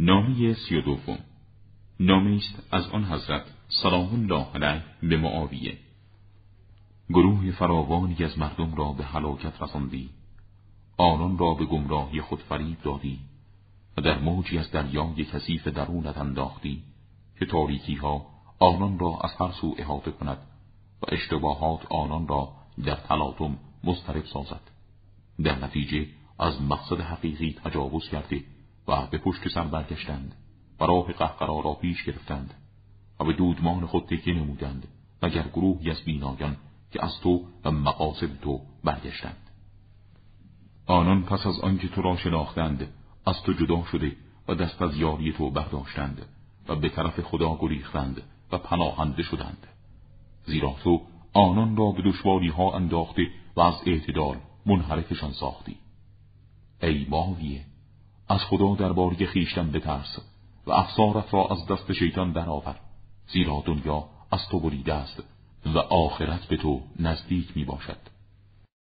نامی سی و دوم. از آن حضرت سلام الله علیه به معاویه. گروه فراوانی از مردم را به هلاکت رساندی. آنان را به گمراهی خود فریب دادی و در موجی از دریای کثیف درونت انداختی که تاریکی ها آنان را از هر سو احاطه کند و اشتباهات آنان را در تلاطم مضطرب سازد. در نتیجه از مقصد حقیقی تجاوز کرده و به پشت سر برگشتند و راه قهقرا را پیش گرفتند و به دودمان خود تکیه نمودند مگر گروهی از بینایان که از تو و مقاصد تو برگشتند. آنان پس از آنکه تو را شناختند از تو جدا شده و دست از یاری تو برداشتند و به طرف خدا گریختند و پناهنده شدند. زیرا تو آنان را به دشواری ها انداخته و از اعتدال منحرفشان ساختی. ای ماویه از خدا درباره خیشتن بترس و افسارت را از دست شیطان درآور زیرا دنیا از تو بریده است و آخرت به تو نزدیک می باشد